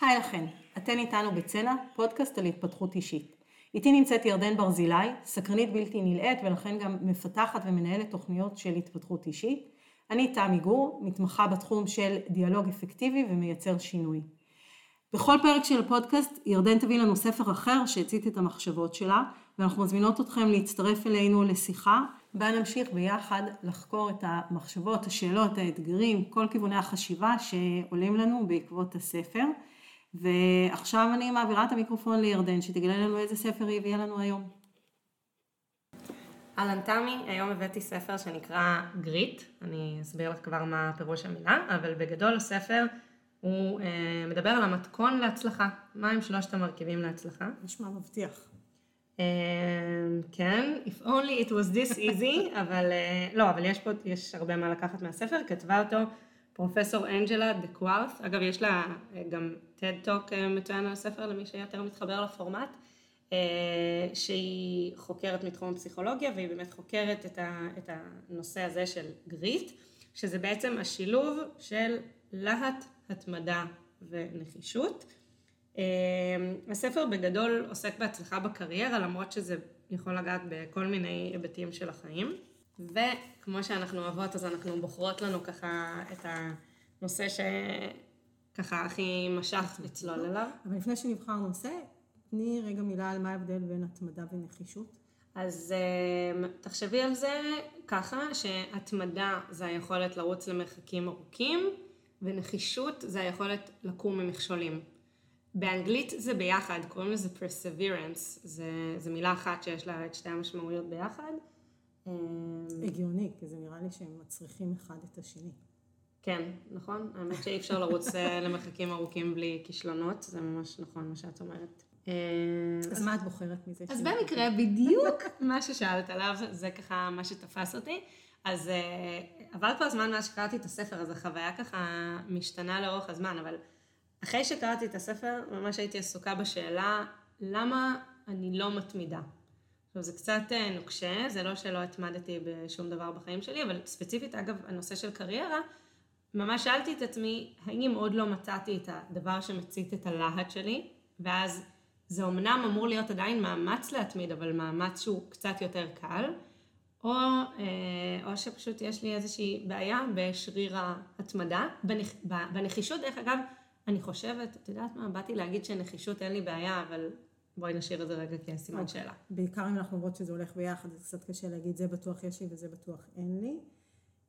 היי לכן, אתן איתנו בצנע, פודקאסט על התפתחות אישית. איתי נמצאת ירדן ברזילי, סקרנית בלתי נלאית ולכן גם מפתחת ומנהלת תוכניות של התפתחות אישית. אני תמי גור, מתמחה בתחום של דיאלוג אפקטיבי ומייצר שינוי. בכל פרק של הפודקאסט ירדן תביא לנו ספר אחר שהצית את המחשבות שלה, ואנחנו מזמינות אתכם להצטרף אלינו לשיחה, בה נמשיך ביחד לחקור את המחשבות, השאלות, האתגרים, כל כיווני החשיבה שעולים לנו בעקבות הספר. ועכשיו אני מעבירה את המיקרופון לירדן, שתגלה לנו איזה ספר היא הביאה לנו היום. אהלן תמי, היום הבאתי ספר שנקרא גריט, אני אסביר לך כבר מה פירוש המילה, אבל בגדול הספר הוא אה, מדבר על המתכון להצלחה, מה הם שלושת המרכיבים להצלחה. נשמע מבטיח. אה, כן, if only it was this easy, אבל אה, לא, אבל יש פה, יש הרבה מה לקחת מהספר, כתבה אותו פרופסור אנג'לה דה קווארת, אגב יש לה אה, גם TED Talk אה, מצוין על הספר למי שיותר מתחבר לפורמט, אה, שהיא חוקרת מתחום הפסיכולוגיה והיא באמת חוקרת את הנושא הזה של גריט, שזה בעצם השילוב של להט, התמדה ונחישות. הספר בגדול עוסק בהצלחה בקריירה למרות שזה יכול לגעת בכל מיני היבטים של החיים. וכמו שאנחנו אוהבות, אז אנחנו בוחרות לנו ככה את הנושא שככה הכי משך לצלול אליו. אבל לפני שנבחר נושא, תני רגע מילה על מה ההבדל בין התמדה ונחישות. אז אה, תחשבי על זה ככה, שהתמדה זה היכולת לרוץ למרחקים ארוכים, ונחישות זה היכולת לקום ממכשולים. באנגלית זה ביחד, קוראים לזה perseverance, זה, זה מילה אחת שיש לה את שתי המשמעויות ביחד. הגיוני, כי זה נראה לי שהם מצריכים אחד את השני. כן, נכון. האמת שאי אפשר לרוץ אה, למרחקים ארוכים בלי כישלונות, זה ממש נכון מה שאת אומרת. אמ, אז מה את בוחרת מזה? אז במקרה בדיוק מה ששאלת עליו, זה ככה מה שתפס אותי. אז אה, עבר כבר זמן מאז שקראתי את הספר, אז החוויה ככה משתנה לאורך הזמן, אבל אחרי שקראתי את הספר, ממש הייתי עסוקה בשאלה, למה אני לא מתמידה? עכשיו זה קצת אה, נוקשה, זה לא שלא התמדתי בשום דבר בחיים שלי, אבל ספציפית אגב הנושא של קריירה, ממש שאלתי את עצמי, האם עוד לא מצאתי את הדבר שמצית את הלהט שלי, ואז זה אמנם אמור להיות עדיין מאמץ להתמיד, אבל מאמץ שהוא קצת יותר קל, או, אה, או שפשוט יש לי איזושהי בעיה בשריר ההתמדה. בנח, בנחישות, דרך אגב, אני חושבת, את יודעת מה, באתי להגיד שנחישות אין לי בעיה, אבל בואי נשאיר את זה רגע כסימן אוקיי. שאלה. בעיקר אם אנחנו אומרות שזה הולך ביחד, זה קצת קשה להגיד, זה בטוח יש לי וזה בטוח אין לי.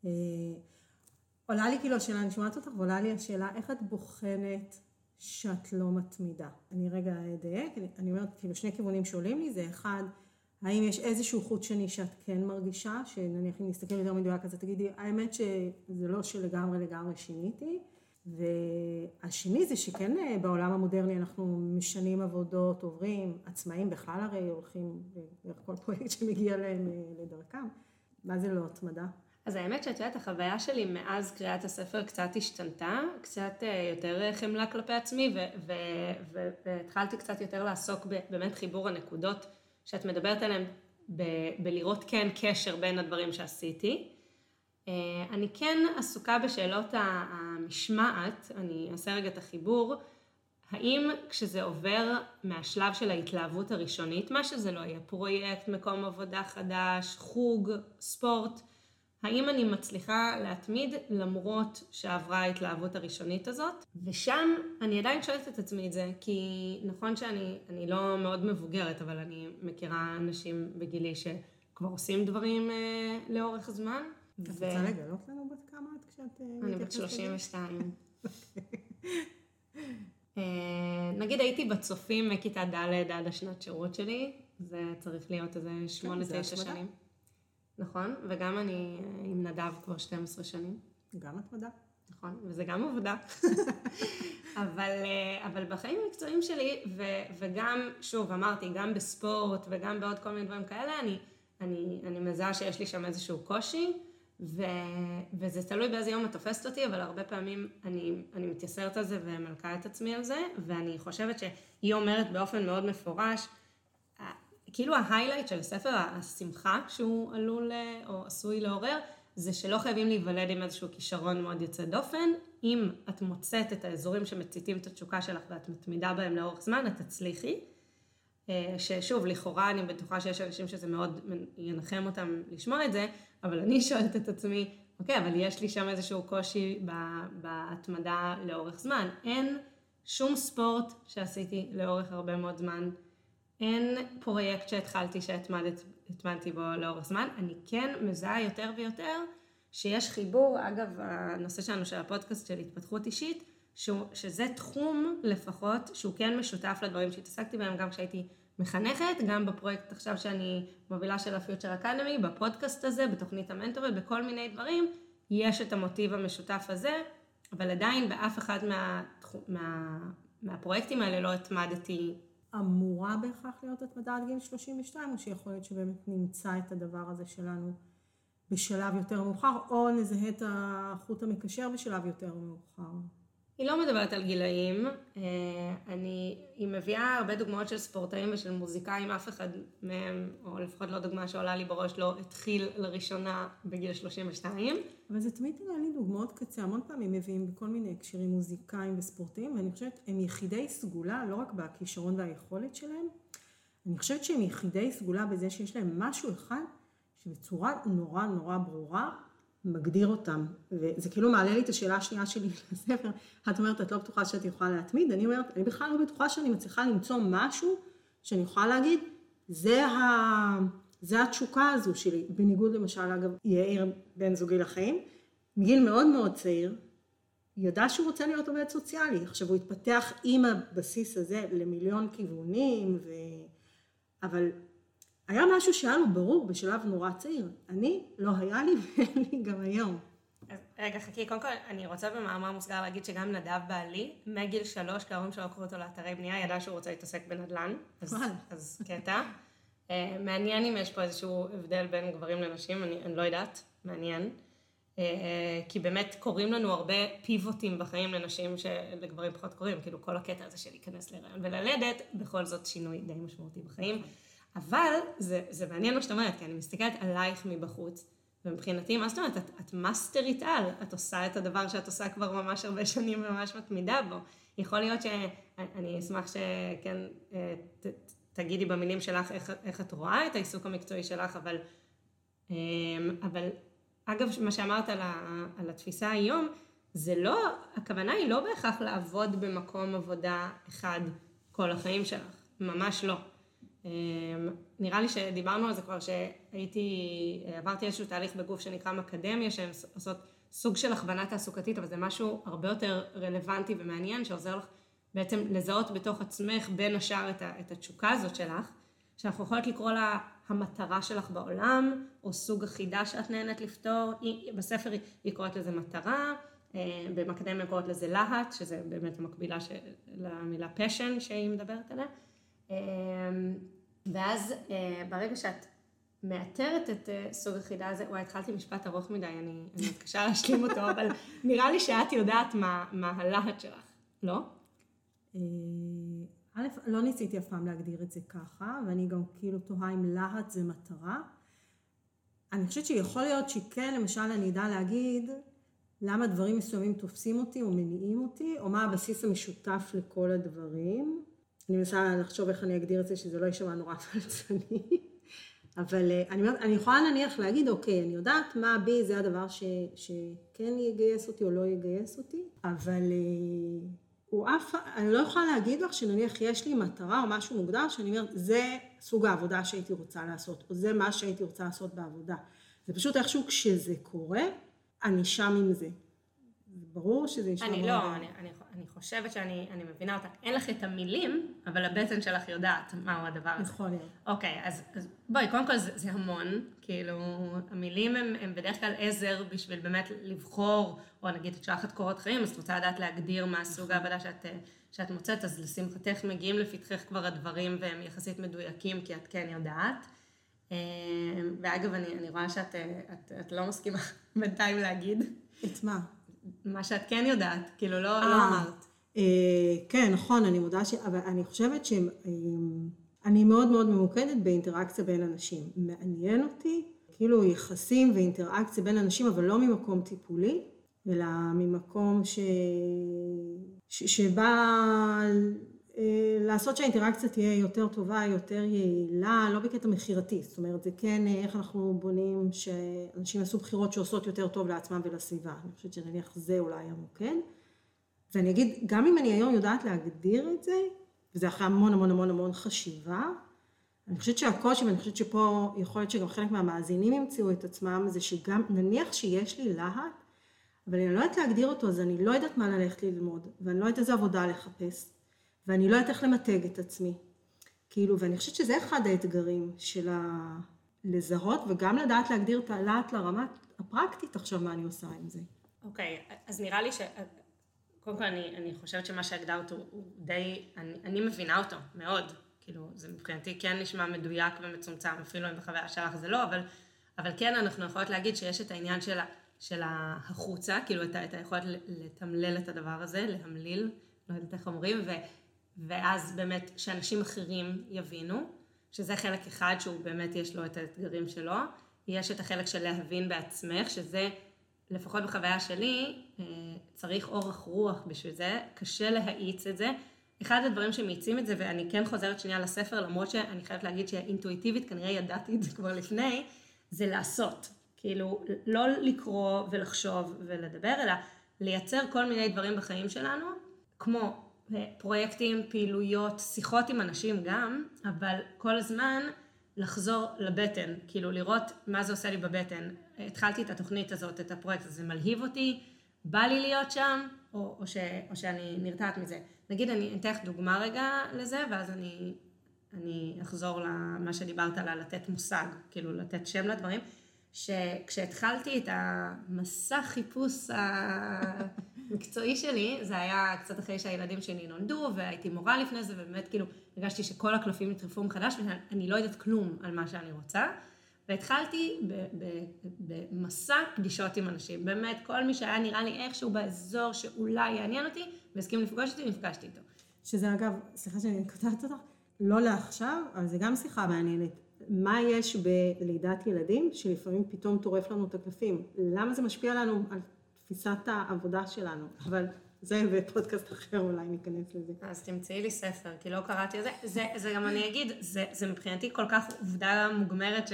אה, עולה לי כאילו השאלה, אני שומעת אותך, ועולה לי השאלה, איך את בוחנת שאת לא מתמידה? אני רגע אדייק, אני, אני אומרת, כאילו שני כיוונים שעולים לי, זה אחד, האם יש איזשהו חוט שני שאת כן מרגישה, שנניח אם נסתכל יותר מדויק, אז תגידי, האמת שזה לא שלגמרי לגמרי שיניתי, והשני זה שכן אה, בעולם המודרני אנחנו משנים עבודות, עוברים, עצמאים בכלל הרי הולכים דרך כל פרויקט שמגיע להם אה, לדרכם. מה זה לא התמדה? אז האמת שאת יודעת, החוויה שלי מאז קריאת הספר קצת השתנתה, קצת אה, יותר חמלה כלפי עצמי, והתחלתי קצת יותר לעסוק באמת חיבור הנקודות שאת מדברת עליהן, בלראות כן קשר בין הדברים שעשיתי. אה, אני כן עסוקה בשאלות המשמעת, אני אעשה רגע את החיבור, האם כשזה עובר מהשלב של ההתלהבות הראשונית, מה שזה לא יהיה, פרויקט, מקום עבודה חדש, חוג, ספורט, האם אני מצליחה להתמיד למרות שעברה ההתלהבות הראשונית הזאת? ושם אני עדיין שואלת את עצמי את זה, כי נכון שאני לא מאוד מבוגרת, אבל אני מכירה אנשים בגילי שכבר עושים דברים אה, לאורך זמן, את רוצה לגלות לנו בת כמה את כשאת... אה, אני בת 32. אה, נגיד הייתי בצופים מכיתה ד' עד השנת שירות שלי, זה צריך להיות איזה 8-9 כן, שנים. נכון, וגם אני עם נדב כבר 12 שנים. גם התמדה. נכון, וזה גם עבודה. אבל, אה, אבל בחיים המקצועיים שלי, ו, וגם, שוב, אמרתי, גם בספורט וגם בעוד כל מיני דברים כאלה, אני, אני, אני מזהה שיש לי שם איזשהו קושי. ו, וזה תלוי באיזה יום את תופסת אותי, אבל הרבה פעמים אני, אני מתייסרת על זה ומלכה את עצמי על זה, ואני חושבת שהיא אומרת באופן מאוד מפורש, כאילו ההיילייט של הספר, השמחה שהוא עלול או עשוי לעורר, זה שלא חייבים להיוולד עם איזשהו כישרון מאוד יוצא דופן. אם את מוצאת את האזורים שמציתים את התשוקה שלך ואת מתמידה בהם לאורך זמן, את תצליחי. אה, ששוב, לכאורה אני בטוחה שיש אנשים שזה מאוד ינחם אותם לשמוע את זה, אבל אני שואלת את עצמי, אוקיי, אבל יש לי שם איזשהו קושי בהתמדה לאורך זמן. אין שום ספורט שעשיתי לאורך הרבה מאוד זמן. אין פרויקט שהתחלתי שהתמדתי בו לאורך זמן. אני כן מזהה יותר ויותר שיש חיבור, אגב, הנושא שלנו של הפודקאסט של התפתחות אישית, שהוא, שזה תחום לפחות שהוא כן משותף לדברים שהתעסקתי בהם גם כשהייתי מחנכת, גם בפרויקט עכשיו שאני מובילה של הפיוטר אקדמי, בפודקאסט הזה, בתוכנית המנטורית, בכל מיני דברים, יש את המוטיב המשותף הזה, אבל עדיין באף אחד מה, מה, מהפרויקטים האלה לא התמדתי. אמורה בהכרח להיות התמדה עד גיל 32, או שיכול להיות שבאמת נמצא את הדבר הזה שלנו בשלב יותר מאוחר, או נזהה את החוט המקשר בשלב יותר מאוחר. היא לא מדברת על גילאים, אה, אני, היא מביאה הרבה דוגמאות של ספורטאים ושל מוזיקאים, אף אחד מהם, או לפחות לא דוגמה שעולה לי בראש, לא התחיל לראשונה בגיל 32. אבל זה תמיד נראה לי דוגמאות קצה, המון פעמים מביאים בכל מיני הקשרים מוזיקאים וספורטאים, ואני חושבת, הם יחידי סגולה, לא רק בכישרון והיכולת שלהם, אני חושבת שהם יחידי סגולה בזה שיש להם משהו אחד שבצורה נורא נורא ברורה מגדיר אותם, וזה כאילו מעלה לי את השאלה השנייה שלי לספר, את אומרת, את לא בטוחה שאת יכולה להתמיד, אני אומרת, אני בכלל לא בטוחה שאני מצליחה למצוא משהו שאני יכולה להגיד, זה, ה... זה התשוקה הזו שלי, בניגוד למשל, אגב, יאיר בן זוגי לחיים, מגיל מאוד מאוד צעיר, ידע שהוא רוצה להיות עובד סוציאלי, עכשיו הוא התפתח עם הבסיס הזה למיליון כיוונים, ו... אבל היה משהו שהיה לו ברור בשלב נורא צעיר. אני, לא היה לי ואין לי גם היום. אז רגע, חכי, קודם כל, אני רוצה במאמר מוסגר להגיד שגם נדב בעלי, מגיל שלוש, כי ההורים שלו לקחו אותו לאתרי בנייה, ידע שהוא רוצה להתעסק בנדל"ן. אז, אז קטע. Uh, מעניין אם יש פה איזשהו הבדל בין גברים לנשים, אני, אני לא יודעת, מעניין. Uh, כי באמת קורים לנו הרבה פיבוטים בחיים לנשים שלגברים פחות קורים, כאילו כל הקטע הזה של להיכנס להיריון וללדת, בכל זאת שינוי די משמעותי בחיים. אבל זה, זה מעניין מה שאת אומרת, כי אני מסתכלת עלייך מבחוץ, ומבחינתי, מה זאת אומרת? את, את מאסטרית על, את עושה את הדבר שאת עושה כבר ממש הרבה שנים וממש מתמידה בו. יכול להיות שאני אשמח שכן אה, ת, תגידי במילים שלך איך, איך את רואה את העיסוק המקצועי שלך, אבל, אמ, אבל אגב, מה שאמרת על, ה, על התפיסה היום, זה לא, הכוונה היא לא בהכרח לעבוד במקום עבודה אחד כל החיים שלך, ממש לא. אמ, נראה לי שדיברנו על זה כבר שהייתי, עברתי איזשהו תהליך בגוף שנקרא מקדמיה, שהן עושות סוג של הכוונה תעסוקתית, אבל זה משהו הרבה יותר רלוונטי ומעניין, שעוזר לך בעצם לזהות בתוך עצמך בין השאר את, את התשוקה הזאת שלך, שאנחנו יכולות לקרוא לה המטרה שלך בעולם, או סוג החידה שאת נהנית לפתור, בספר היא, קוראת לזה מטרה, אה, במקדמיה קוראת לזה להט, שזה באמת המקבילה של, למילה passion שהיא מדברת עליה. ואז אה, ברגע שאת מאתרת את אה, סוג החידה הזה, וואי, התחלתי משפט ארוך מדי, אני, אני מתקשה להשלים אותו, אבל נראה לי שאת יודעת מה, מה הלהט שלך, לא? אה, א', לא ניסיתי אף פעם להגדיר את זה ככה, ואני גם כאילו תוהה אם להט זה מטרה. אני חושבת שיכול להיות שכן, למשל, אני אדע להגיד למה דברים מסוימים תופסים אותי או מניעים אותי, או מה הבסיס המשותף לכל הדברים. אני מנסה לחשוב איך אני אגדיר את זה, שזה לא יישמע נורא פלצני. אבל אה, אני, אני יכולה נניח להגיד, אוקיי, אני יודעת מה בי זה הדבר ש, שכן יגייס אותי או לא יגייס אותי, אבל אה, הוא אף, אני לא יכולה להגיד לך שנניח יש לי מטרה או משהו מוגדר, שאני אומרת, זה סוג העבודה שהייתי רוצה לעשות, או זה מה שהייתי רוצה לעשות בעבודה. זה פשוט איכשהו כשזה קורה, אני שם עם זה. ברור שזה נשמע... אני לא, אני, אני, אני חושבת שאני מבינה אותך. אין לך את המילים, אבל הבטן שלך יודעת מהו הדבר הזה. יכול להיות. אוקיי, אז, אז בואי, קודם כל זה, זה המון. כאילו, המילים הם, הם בדרך כלל עזר בשביל באמת לבחור, או נגיד את שלחת קורות חיים, אז את רוצה לדעת להגדיר מה סוג נכון. העבודה שאת, שאת מוצאת, אז לשמחתך מגיעים לפתחך כבר הדברים והם יחסית מדויקים, כי את כן יודעת. אה, ואגב, אני, אני רואה שאת את, את לא מסכימה בינתיים להגיד. את מה? מה שאת כן יודעת, כאילו לא, לא אה, אמרת. אה, כן, נכון, אני מודה ש... אבל אני חושבת שאני אה, מאוד מאוד ממוקדת באינטראקציה בין אנשים. מעניין אותי כאילו יחסים ואינטראקציה בין אנשים, אבל לא ממקום טיפולי, אלא ממקום ש... ש... שבא לעשות שהאינטראקציה תהיה יותר טובה, יותר יעילה, לא בקטע מכירתי, זאת אומרת זה כן איך אנחנו בונים שאנשים יעשו בחירות שעושות יותר טוב לעצמם ולסביבה, אני חושבת שנניח זה אולי המוקד. ואני אגיד, גם אם אני היום יודעת להגדיר את זה, וזה אחרי המון המון המון המון חשיבה, אני חושבת שהקושי, ואני חושבת שפה יכול להיות שגם חלק מהמאזינים ימצאו את עצמם, זה שגם, נניח שיש לי להט, אבל אני לא יודעת להגדיר אותו, אז אני לא יודעת מה ללכת ללמוד, ואני לא יודעת איזה עבודה לחפש, ואני לא יודעת איך למתג את עצמי. כאילו, ואני חושבת שזה אחד האתגרים של ה... לזהות, וגם לדעת להגדיר את הלהט לרמה הפרקטית עכשיו, מה אני עושה עם זה. אוקיי, okay, אז נראה לי ש... קודם כל, אני, אני חושבת שמה שהגדרת הוא, הוא די... אני, אני מבינה אותו, מאוד. כאילו, זה מבחינתי כן נשמע מדויק ומצומצם, אפילו אם בחוויה שלך זה לא, אבל, אבל כן אנחנו יכולות להגיד שיש את העניין של, של החוצה, כאילו את, את היכולת לתמלל את הדבר הזה, להמליל, לא יודעת איך אומרים, ו, ואז באמת שאנשים אחרים יבינו, שזה חלק אחד שהוא באמת יש לו את האתגרים שלו, יש את החלק של להבין בעצמך, שזה לפחות בחוויה שלי, אה, צריך אורך רוח בשביל זה, קשה להאיץ את זה. אחד הדברים שמאיצים את זה, ואני כן חוזרת שנייה לספר, למרות שאני חייבת להגיד שאינטואיטיבית כנראה ידעתי את זה כבר לפני, זה לעשות. כאילו, לא לקרוא ולחשוב ולדבר, אלא לייצר כל מיני דברים בחיים שלנו, כמו פרויקטים, פעילויות, שיחות עם אנשים גם, אבל כל הזמן לחזור לבטן, כאילו לראות מה זה עושה לי בבטן. התחלתי את התוכנית הזאת, את הפרויקט הזה, מלהיב אותי, בא לי להיות שם, או, או, ש, או שאני נרתעת מזה. נגיד, אני אתן לך דוגמה רגע לזה, ואז אני, אני אחזור למה שדיברת עליה, לתת מושג, כאילו לתת שם לדברים. שכשהתחלתי את המסע חיפוש המקצועי שלי, זה היה קצת אחרי שהילדים שלי נולדו, והייתי מורה לפני זה, ובאמת כאילו הרגשתי שכל הקלפים נטרפו מחדש, ואני לא יודעת כלום על מה שאני רוצה. והתחלתי במסע פגישות עם אנשים, באמת כל מי שהיה נראה לי איכשהו באזור שאולי יעניין אותי, והסכים לפגוש אותי, נפגשתי איתו. שזה אגב, סליחה שאני קוטעת אותך, לא לעכשיו, אבל זה גם שיחה מעניינת. מה יש בלידת ילדים שלפעמים פתאום טורף לנו את הקלפים? למה זה משפיע לנו על תפיסת העבודה שלנו? אבל זה בפודקאסט אחר אולי ניכנס לזה. אז תמצאי לי ספר, כי לא קראתי את זה. זה, זה גם אני אגיד, זה, זה מבחינתי כל כך עובדה מוגמרת ש...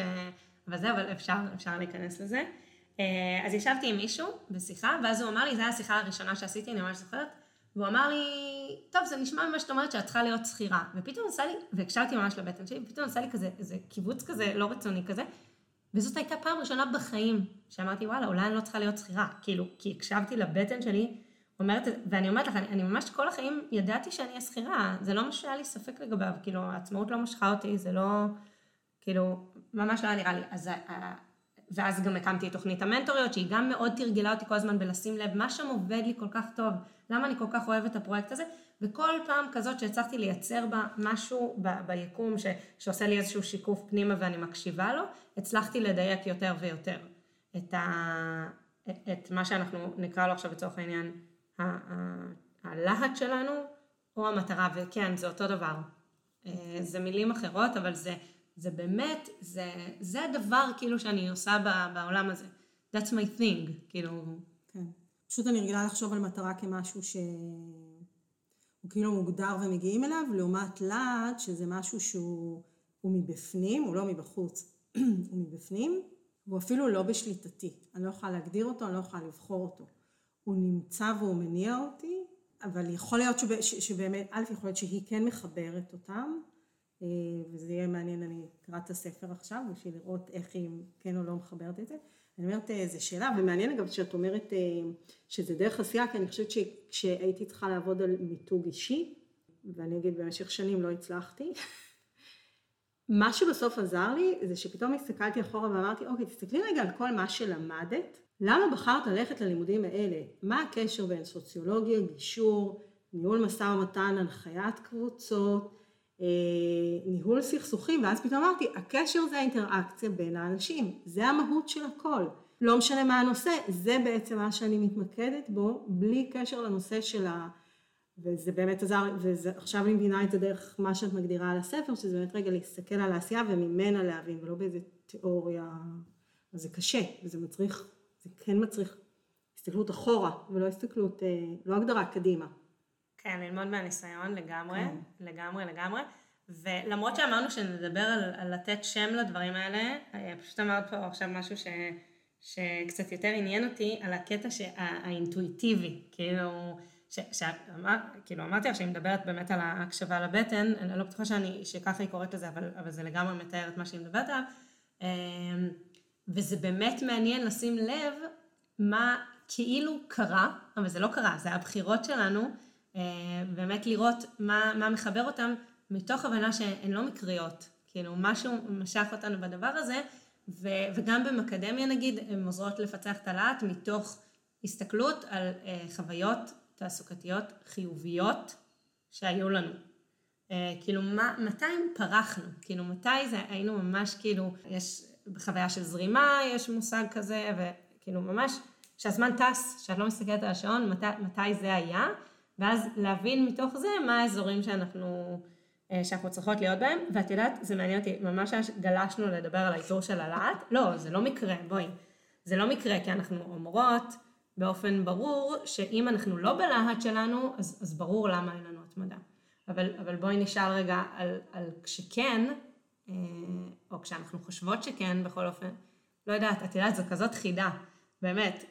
אבל זה, אבל אפשר, אפשר להיכנס לזה. אה, אז ישבתי עם מישהו בשיחה, ואז הוא אמר לי, זו הייתה השיחה הראשונה שעשיתי, אני ממש זוכרת, והוא אמר לי, טוב, זה נשמע ממה שאת אומרת שאת צריכה להיות שכירה. ופתאום עשה לי, והקשבתי ממש לבטן שלי, ופתאום עשה לי כזה, איזה קיבוץ כזה לא רצוני כזה. וזאת הייתה פעם ראשונה בחיים שאמרתי, וואלה, אולי אני לא צריכה להיות שכירה. כאילו, כי הקשבתי לבטן שלי, אומרת, ואני אומרת לך, אני, אני ממש כל החיים ידעתי שאני אהיה שכירה, זה לא משהו שהיה לי ספק לגביו, כאילו, העצמאות לא משכה אותי, זה לא, כאילו, ממש לא היה נראה לי. אז ואז גם הקמתי את תוכנית המנטוריות, שהיא גם מאוד תרגלה אותי כל הזמן בלשים לב מה שם עובד לי כל כך טוב, למה אני כל כך אוהבת את הפרויקט הזה, וכל פעם כזאת שהצלחתי לייצר בה משהו ב, ביקום ש, שעושה לי איזשהו שיקוף פנימה ואני מקשיבה לו, הצלחתי לדייק יותר ויותר את, ה, את מה שאנחנו נקרא לו עכשיו לצורך העניין ה, ה, הלהט שלנו או המטרה, וכן, זה אותו דבר. אה, זה מילים אחרות, אבל זה זה באמת, זה, זה הדבר כאילו שאני עושה בעולם הזה. That's my thing, כאילו. כן. פשוט אני רגילה לחשוב על מטרה כמשהו שהוא כאילו מוגדר ומגיעים אליו, לעומת להט, שזה משהו שהוא מבפנים, הוא לא מבחוץ, הוא מבפנים, והוא אפילו לא בשליטתי. אני לא יכולה להגדיר אותו, אני לא יכולה לבחור אותו. הוא נמצא והוא מניע אותי, אבל יכול להיות שבאמת, א', יכול להיות שהיא כן מחברת אותם, וזה יהיה מעניין, אני אקרא את הספר עכשיו בשביל לראות איך היא כן או לא מחברת את זה. אני אומרת, אה, זו שאלה, ומעניין אגב שאת אומרת אה, שזה דרך עשייה, כי אני חושבת שכשהייתי צריכה לעבוד על מיתוג אישי, ואני אגיד במשך שנים לא הצלחתי, מה שבסוף עזר לי זה שפתאום הסתכלתי אחורה ואמרתי, אוקיי, תסתכלי רגע על כל מה שלמדת, למה בחרת ללכת ללימודים האלה? מה הקשר בין סוציולוגיה, גישור, ניהול משא ומתן, הנחיית קבוצות, אה, ניהול סכסוכים, ואז פתאום אמרתי, הקשר זה האינטראקציה בין האנשים, זה המהות של הכל. לא משנה מה הנושא, זה בעצם מה שאני מתמקדת בו, בלי קשר לנושא של ה... וזה באמת עזר, ועכשיו אני מבינה את זה דרך מה שאת מגדירה על הספר, שזה באמת רגע להסתכל על העשייה וממנה להבין, ולא באיזה תיאוריה אז זה קשה, וזה מצריך, זה כן מצריך הסתכלות אחורה, ולא הסתכלות, אה, לא הגדרה קדימה. כן, ללמוד מהניסיון לגמרי, כן. לגמרי, לגמרי. ולמרות שאמרנו שנדבר על, על לתת שם לדברים האלה, אה, פשוט אמרת פה עכשיו משהו ש, שקצת יותר עניין אותי, על הקטע האינטואיטיבי, כאילו, ש, שאמר, כאילו אמרתי לך שהיא מדברת באמת על ההקשבה לבטן, אני לא בטוחה שאני, שככה היא קוראת לזה, אבל, אבל זה לגמרי מתאר את מה שהיא מדברת עליו, אמ, וזה באמת מעניין לשים לב מה כאילו קרה, אבל זה לא קרה, זה הבחירות שלנו, באמת לראות מה, מה מחבר אותם, מתוך הבנה שהן לא מקריות, כאילו משהו משך אותנו בדבר הזה, ו, וגם במקדמיה נגיד, הן עוזרות לפצח את הלהט מתוך הסתכלות על אה, חוויות תעסוקתיות חיוביות שהיו לנו. אה, כאילו, מה, מתי פרחנו? כאילו, מתי זה, היינו ממש כאילו, יש בחוויה של זרימה, יש מושג כזה, וכאילו ממש, שהזמן טס, שאת לא מסתכלת על השעון, מת, מתי זה היה, ואז להבין מתוך זה מה האזורים שאנחנו, אה, שאנחנו צריכות להיות בהם, ואת יודעת, זה מעניין אותי, ממש גלשנו לדבר על האיתור של הלהט, לא, זה לא מקרה, בואי, זה לא מקרה, כי אנחנו אומרות, באופן ברור שאם אנחנו לא בלהט שלנו, אז, אז ברור למה אין לנו התמדה. אבל, אבל בואי נשאל רגע על, על כשכן, אה, או כשאנחנו חושבות שכן, בכל אופן, לא יודעת, את יודעת, זו כזאת חידה, באמת,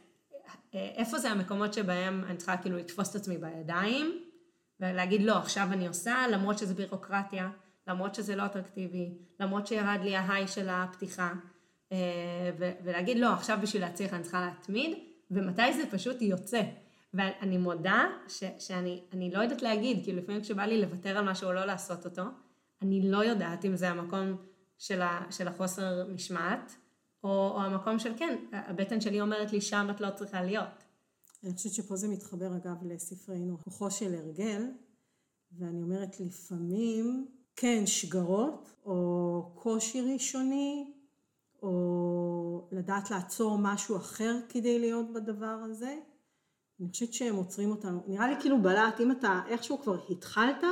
איפה זה המקומות שבהם אני צריכה כאילו לתפוס את עצמי בידיים, ולהגיד לא, עכשיו אני עושה, למרות שזה בירוקרטיה, למרות שזה לא אטרקטיבי, למרות שירד לי ההיי של הפתיחה, אה, ולהגיד לא, עכשיו בשביל להצליח אני צריכה להתמיד, ומתי זה פשוט יוצא. ואני מודה ש, שאני לא יודעת להגיד, כי לפעמים כשבא לי לוותר על משהו או לא לעשות אותו, אני לא יודעת אם זה המקום של, ה, של החוסר משמעת, או, או המקום של כן, הבטן שלי אומרת לי שם את לא צריכה להיות. אני חושבת שפה זה מתחבר אגב לספרנו, כוחו של הרגל, ואני אומרת לפעמים, כן, שגרות, או קושי ראשוני, או לדעת לעצור משהו אחר כדי להיות בדבר הזה. אני חושבת שהם עוצרים אותנו. נראה לי כאילו בלהט, אם אתה איכשהו כבר התחלת,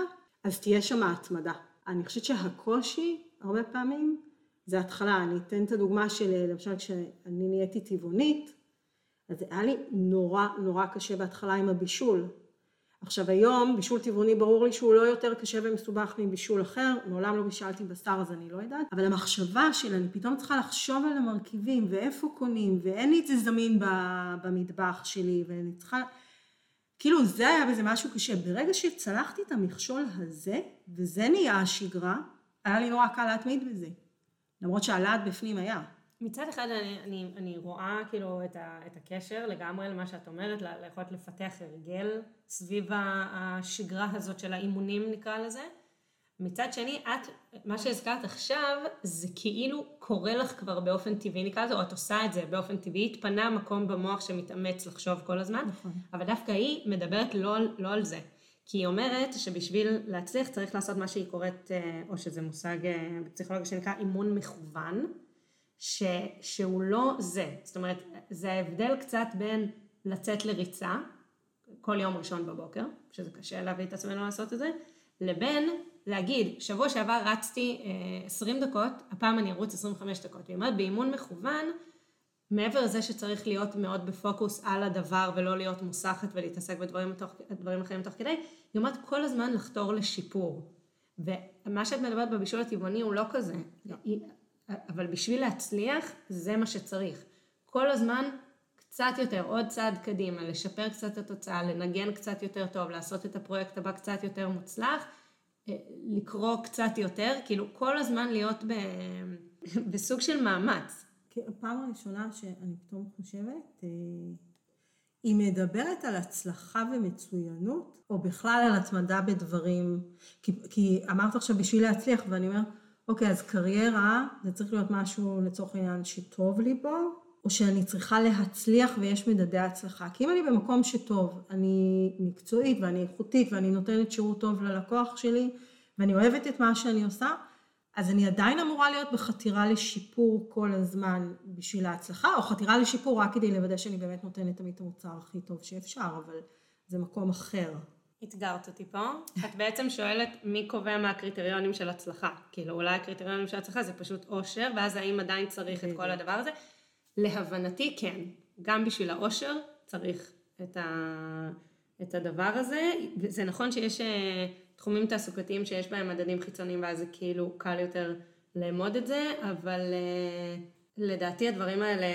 אז תהיה שם התמדה. אני חושבת שהקושי, הרבה פעמים, זה התחלה. אני אתן את הדוגמה של, למשל, כשאני נהייתי טבעונית, אז היה לי נורא נורא קשה בהתחלה עם הבישול. עכשיו היום בישול טבעוני ברור לי שהוא לא יותר קשה ומסובך מבישול אחר, מעולם לא בישלתי בשר אז אני לא יודעת, אבל המחשבה של אני פתאום צריכה לחשוב על המרכיבים ואיפה קונים ואין לי את זה זמין במטבח שלי ואני צריכה, כאילו זה היה בזה משהו קשה, ברגע שצלחתי את המכשול הזה וזה נהיה השגרה, היה לי נורא קל להתמיד בזה, למרות שהלהט בפנים היה. מצד אחד אני, אני, אני רואה כאילו את, ה, את הקשר לגמרי למה שאת אומרת, ליכולת לפתח הרגל סביב השגרה הזאת של האימונים נקרא לזה. מצד שני, את, מה שהזכרת עכשיו, זה כאילו קורה לך כבר באופן טבעי נקרא לזה, או את עושה את זה באופן טבעי, התפנה מקום במוח שמתאמץ לחשוב כל הזמן, נכון. אבל דווקא היא מדברת לא, לא על זה. כי היא אומרת שבשביל להצליח צריך לעשות מה שהיא קוראת, אה, או שזה מושג אה, בפסיכולוגיה שנקרא אימון מכוון. ש, שהוא לא זה. זאת אומרת, זה ההבדל קצת בין לצאת לריצה, כל יום ראשון בבוקר, שזה קשה להביא את עצמנו לעשות את זה, לבין להגיד, שבוע שעבר רצתי אה, 20 דקות, הפעם אני ארוץ 25 דקות. היא אומרת, באימון מכוון, מעבר לזה שצריך להיות מאוד בפוקוס על הדבר ולא להיות מוסחת ולהתעסק בדברים תוך, אחרים תוך כדי, היא אומרת כל הזמן לחתור לשיפור. ומה שאת מדברת בבישול הטבעוני הוא לא כזה. לא. אבל בשביל להצליח, זה מה שצריך. כל הזמן קצת יותר, עוד צעד קדימה, לשפר קצת את התוצאה, לנגן קצת יותר טוב, לעשות את הפרויקט הבא קצת יותר מוצלח, אה, לקרוא קצת יותר, כאילו כל הזמן להיות ב... בסוג של מאמץ. הפעם הראשונה שאני פתאום חושבת, אה, היא מדברת על הצלחה ומצוינות, או בכלל על התמדה בדברים, כי, כי אמרת עכשיו בשביל להצליח, ואני אומרת, אוקיי, אז קריירה, זה צריך להיות משהו לצורך העניין שטוב לי בו, או שאני צריכה להצליח ויש מדדי הצלחה. כי אם אני במקום שטוב, אני מקצועית ואני איכותית ואני נותנת שירות טוב ללקוח שלי, ואני אוהבת את מה שאני עושה, אז אני עדיין אמורה להיות בחתירה לשיפור כל הזמן בשביל ההצלחה, או חתירה לשיפור רק כדי לוודא שאני באמת נותנת תמיד את המוצר הכי טוב שאפשר, אבל זה מקום אחר. אתגרת אותי פה. את בעצם שואלת מי קובע מה הקריטריונים של הצלחה. כאילו אולי הקריטריונים של הצלחה זה פשוט אושר, ואז האם עדיין צריך את כל הדבר הזה. להבנתי כן, גם בשביל האושר צריך את, ה, את הדבר הזה. זה נכון שיש אה, תחומים תעסוקתיים שיש בהם מדדים חיצוניים ואז זה כאילו קל יותר לאמוד את זה, אבל אה, לדעתי הדברים האלה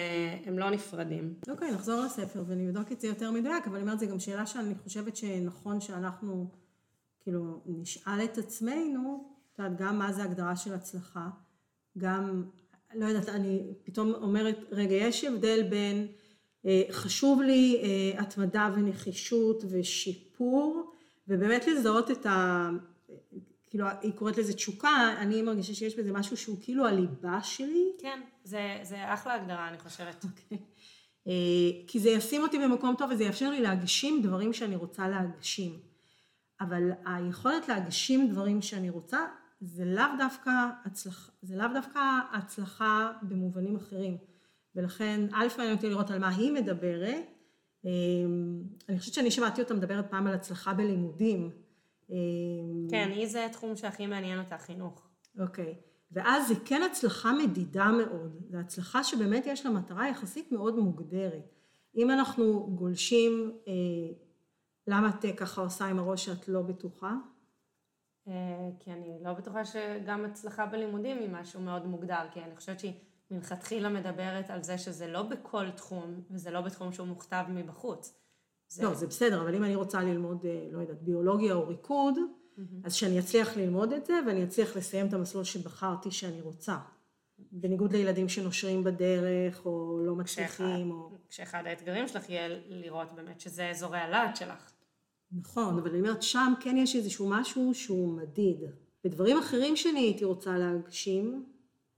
הם לא נפרדים. אוקיי, okay, נחזור לספר ונבדוק את זה יותר מדויק, אבל אני אומרת, זו גם שאלה שאני חושבת שנכון שאנחנו כאילו נשאל את עצמנו, את יודעת, גם מה זה הגדרה של הצלחה, גם, לא יודעת, אני פתאום אומרת, רגע, יש הבדל בין אה, חשוב לי אה, התמדה ונחישות ושיפור, ובאמת לזהות את ה... כאילו, היא קוראת לזה תשוקה, אני מרגישה שיש בזה משהו שהוא כאילו הליבה שלי. כן, זה, זה אחלה הגדרה, אני חושבת. Okay. אוקיי. אה, כי זה ישים אותי במקום טוב וזה יאפשר לי להגשים דברים שאני רוצה להגשים. אבל היכולת להגשים דברים שאני רוצה, זה לאו דווקא הצלחה, זה לאו דווקא הצלחה במובנים אחרים. ולכן, א', מעניין אותי לראות על מה היא מדברת. אה, אני חושבת שאני שמעתי אותה מדברת פעם על הצלחה בלימודים. אה, כן, היא זה התחום שהכי מעניין אותה, חינוך. אוקיי. ואז זה כן הצלחה מדידה מאוד. זו הצלחה שבאמת יש לה מטרה יחסית מאוד מוגדרת. אם אנחנו גולשים, אה, למה את ככה עושה עם הראש שאת לא בטוחה? כי אני לא בטוחה שגם הצלחה בלימודים היא משהו מאוד מוגדר, כי אני חושבת שהיא מלכתחילה מדברת על זה שזה לא בכל תחום, וזה לא בתחום שהוא מוכתב מבחוץ. זה... לא, זה בסדר, אבל אם אני רוצה ללמוד, אה, לא יודעת, ביולוגיה או ריקוד, mm-hmm. אז שאני אצליח ללמוד את זה, ואני אצליח לסיים את המסלול שבחרתי שאני רוצה. בניגוד לילדים שנושרים בדרך, או לא מצליחים, או... כשאחד האתגרים שלך יהיה לראות באמת שזה אזורי הלהט שלך. נכון, אבל אני אומרת, שם כן יש איזשהו משהו שהוא מדיד. בדברים אחרים שאני הייתי רוצה להגשים,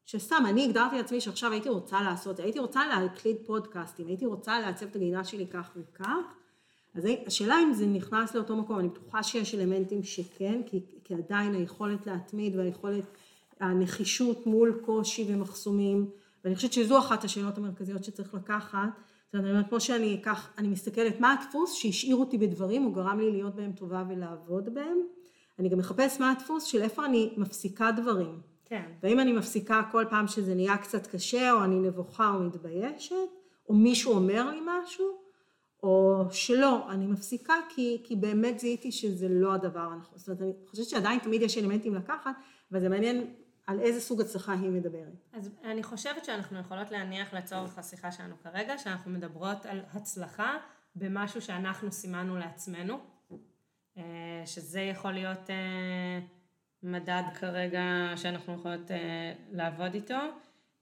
שסתם, אני הגדרתי לעצמי שעכשיו הייתי רוצה לעשות, הייתי רוצה להקליד פודקאסטים, הייתי רוצה לעצב את הגינה שלי כך וכך, אז השאלה אם זה נכנס לאותו מקום, אני בטוחה שיש אלמנטים שכן, כי, כי עדיין היכולת להתמיד והיכולת, הנחישות מול קושי ומחסומים, ואני חושבת שזו אחת השאלות המרכזיות שצריך לקחת, זאת אומרת, כמו שאני אקח, אני מסתכלת מה הדפוס שהשאיר אותי בדברים, או גרם לי להיות בהם טובה ולעבוד בהם, אני גם מחפש מה הדפוס של איפה אני מפסיקה דברים. כן. ואם אני מפסיקה כל פעם שזה נהיה קצת קשה, או אני נבוכה או מתביישת, או מישהו אומר לי משהו, או שלא, אני מפסיקה כי, כי באמת זיהיתי שזה לא הדבר הנכון. זאת אומרת, אני חושבת שעדיין תמיד יש אלמנטים לקחת, אבל זה מעניין על איזה סוג הצלחה היא מדברת. אז אני חושבת שאנחנו יכולות להניח לצורך השיחה שלנו כרגע, שאנחנו מדברות על הצלחה במשהו שאנחנו סימנו לעצמנו, אה, שזה יכול להיות... מדד כרגע שאנחנו יכולות אה, לעבוד איתו,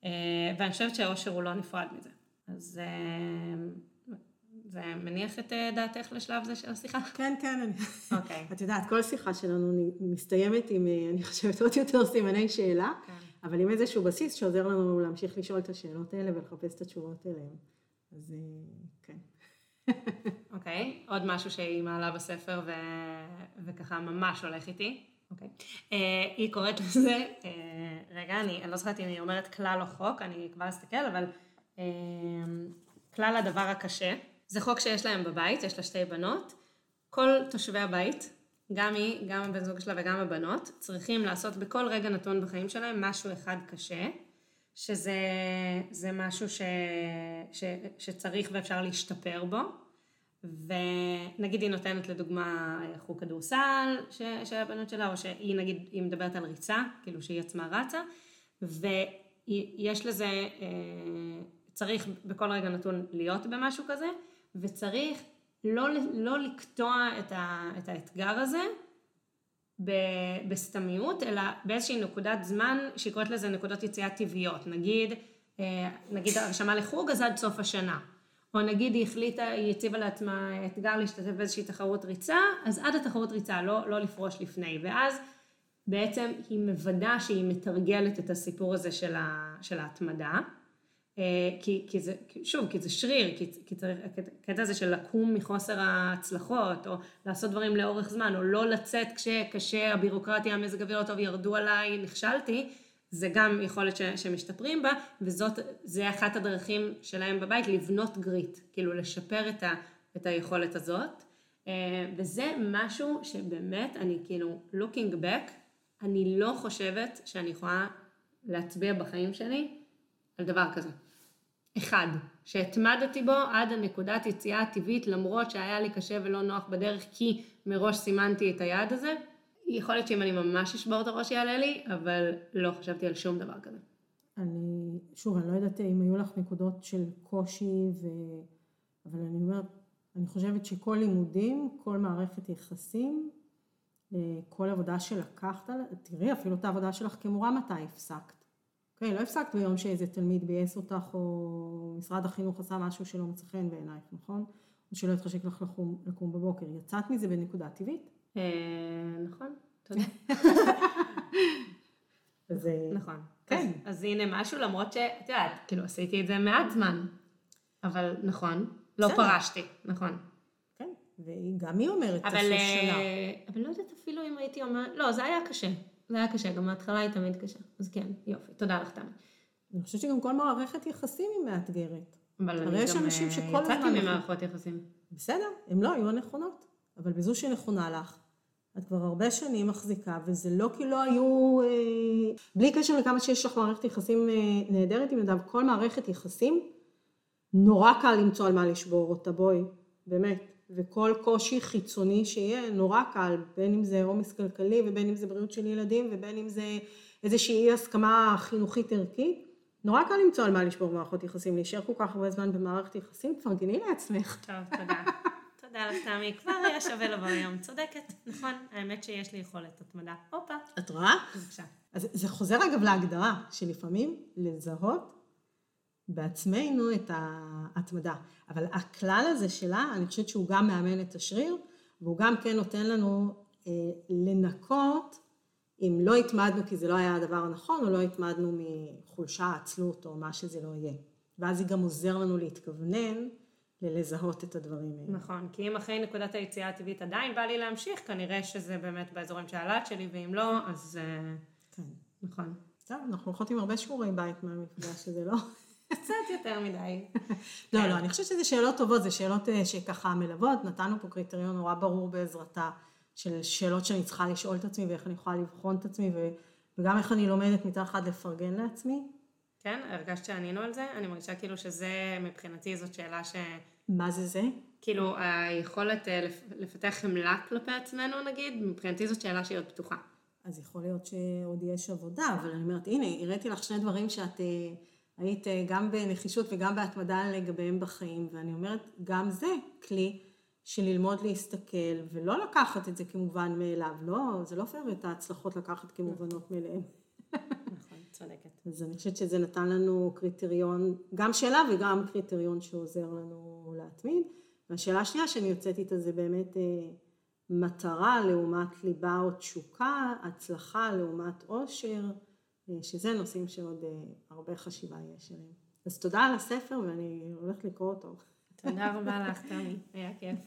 אה, ואני חושבת שהאושר הוא לא נפרד מזה. אז אה, זה מניח את דעתך לשלב זה של השיחה? כן, כן. אני... אוקיי. את יודעת, כל שיחה שלנו מסתיימת עם, אני חושבת, עוד יותר סימני שאלה, כן. אבל עם איזשהו בסיס שעוזר לנו להמשיך לשאול את השאלות האלה ולחפש את התשובות אליהן. אז כן. אוקיי, עוד משהו שהיא מעלה בספר ו... וככה ממש הולך איתי. אוקיי. אה, היא קוראת לזה, uh, רגע, אני, לא זוכרת אם היא אומרת כלל או חוק, אני כבר אסתכל, אבל uh, כלל הדבר הקשה, זה חוק שיש להם בבית, יש לה שתי בנות, כל תושבי הבית, גם היא, גם הבן זוג שלה וגם הבנות, צריכים לעשות בכל רגע נתון בחיים שלהם משהו אחד קשה, שזה משהו ש, ש, שצריך ואפשר להשתפר בו. ונגיד היא נותנת לדוגמה חוג כדורסל של הבנות שלה, או שהיא נגיד, היא מדברת על ריצה, כאילו שהיא עצמה רצה, ויש לזה, אה, צריך בכל רגע נתון להיות במשהו כזה, וצריך לא, לא לקטוע את, ה, את האתגר הזה בסתמיות, אלא באיזושהי נקודת זמן שהיא קוראת לזה נקודות יציאה טבעיות, נגיד, אה, נגיד הרשמה לחוג אז עד סוף השנה. או נגיד היא החליטה, היא הציבה לעצמה אתגר להשתתף באיזושהי תחרות ריצה, אז עד התחרות ריצה, לא, לא לפרוש לפני. ואז בעצם היא מוודא שהיא מתרגלת את הסיפור הזה של, ה, של ההתמדה. אה, כי, כי זה, שוב, כי זה שריר, כי, כי צריך, הקטע הזה של לקום מחוסר ההצלחות, או לעשות דברים לאורך זמן, או לא לצאת כשקשה, הבירוקרטיה, המזג אוויר לא טוב, ירדו עליי, נכשלתי, זה גם יכולת ש, שמשתפרים בה, וזאת, זה אחת הדרכים שלהם בבית, לבנות גריט, כאילו לשפר את, ה, את היכולת הזאת. אה, וזה משהו שבאמת, אני כאילו, looking back, אני לא חושבת שאני יכולה להצביע בחיים שלי על דבר כזה. אחד, שהתמדתי בו עד הנקודת יציאה הטבעית, למרות שהיה לי קשה ולא נוח בדרך, כי מראש סימנתי את היעד הזה. יכול להיות שאם אני ממש אשבור את הראש יעלה לי, אבל לא חשבתי על שום דבר כזה. אני, שוב, אני לא יודעת אם היו לך נקודות של קושי, ו... אבל אני אומרת, אני חושבת שכל לימודים, כל מערכת יחסים, אה, כל עבודה שלקחת, תראי, אפילו את העבודה שלך כמורה, מתי הפסקת? אוקיי, לא הפסקת ביום שאיזה תלמיד ביאס אותך, או משרד החינוך עשה משהו שלא מצא חן בעינייך, נכון? או שלא התחשק לך לקום, לקום בבוקר. יצאת מזה בנקודה טבעית? אה, נכון, תודה. אז... אה, נכון. כן. אז, הנה משהו, למרות שאת יודעת, כאילו עשיתי את זה מעט זמן, אבל נכון, לא. פרשתי, נכון. כן, וגם היא אומרת, תעשו שנה. אה, אבל לא יודעת אפילו אם הייתי אומרת, לא, זה היה קשה. זה היה קשה, גם ההתחלה היא תמיד קשה. אז כן, יופי, תודה לך תמי. אני חושבת שגם כל מערכת יחסים היא מאתגרת. אבל הרי אני יש גם אנשים שכל הזמן- יצאתי ממערכות יחסים. בסדר, הן לא היו הנכונות, אבל בזו שנכונה לך, את כבר הרבה שנים מחזיקה, וזה לא כי לא היו, אה, בלי קשר לכמה שיש לך מערכת יחסים אה, נהדרת עם אדם, כל מערכת יחסים, נורא קל למצוא על מה לשבור אותה, בואי, באמת. וכל קושי חיצוני שיהיה, נורא קל, בין אם זה עומס כלכלי, ובין אם זה בריאות של ילדים, ובין אם זה איזושהי אי הסכמה חינוכית ערכית, נורא קל למצוא על מה לשבור מערכות יחסים, להישאר כל כך הרבה זמן במערכת יחסים, תפרגני לעצמך. טוב, תודה. לך תמי, כבר היה שווה לבוא היום. צודקת, נכון, האמת שיש לי יכולת התמדה. הופה, את רואה? בבקשה. אז זה חוזר אגב להגדרה, שלפעמים לזהות בעצמנו את ההתמדה. אבל הכלל הזה שלה, אני חושבת שהוא גם מאמן את השריר, והוא גם כן נותן לנו אה, לנקות אם לא התמדנו כי זה לא היה הדבר הנכון, או לא התמדנו מחולשה, עצלות, או מה שזה לא יהיה. ואז זה גם עוזר לנו להתכוונן ללזהות את הדברים האלה. נכון, כי אם אחרי נקודת היציאה הטבעית עדיין בא לי להמשיך, כנראה שזה באמת באזורים של הלהט שלי, ואם לא, אז אה, כן. נכון. טוב, אנחנו הולכות עם הרבה שיעורי בית מהמפגש הזה, לא? קצת יותר מדי. לא, לא, אני חושבת שזה שאלות טובות, זה שאלות אה, שככה מלוות, נתנו פה קריטריון נורא ברור בעזרתה של שאלות שאני צריכה לשאול את עצמי ואיך אני יכולה לבחון את עצמי וגם איך אני לומדת מצד אחד לפרגן לעצמי. כן, הרגשת שענינו על זה? אני מרגישה כאילו שזה, מבחינתי זאת שאלה ש... מה זה זה? כאילו, היכולת אה, לפ- לפתח חמלה כלפי עצמנו, נגיד, מבחינתי זאת שאלה שהיא עוד פתוחה. אז יכול להיות שעוד יש עבודה, אבל אני אומרת, הנה, הראיתי לך שני דברים שאת אה, היית אה, גם בנחישות וגם בהתמדה לגביהם בחיים, ואני אומרת, גם זה כלי של ללמוד להסתכל, ולא לקחת את זה כמובן מאליו, לא, זה לא פייר את ההצלחות לקחת כמובנות מאליהן. צודקת. אז אני חושבת שזה נתן לנו קריטריון, גם שאלה וגם קריטריון שעוזר לנו להתמיד. והשאלה השנייה שאני יוצאת איתה זה באמת אה, מטרה לעומת ליבה או תשוקה, הצלחה לעומת עושר, אה, שזה נושאים שעוד אה, הרבה חשיבה יש עליהם. אז תודה על הספר ואני הולכת לקרוא אותו. תודה רבה לך, תמי, היה כיף.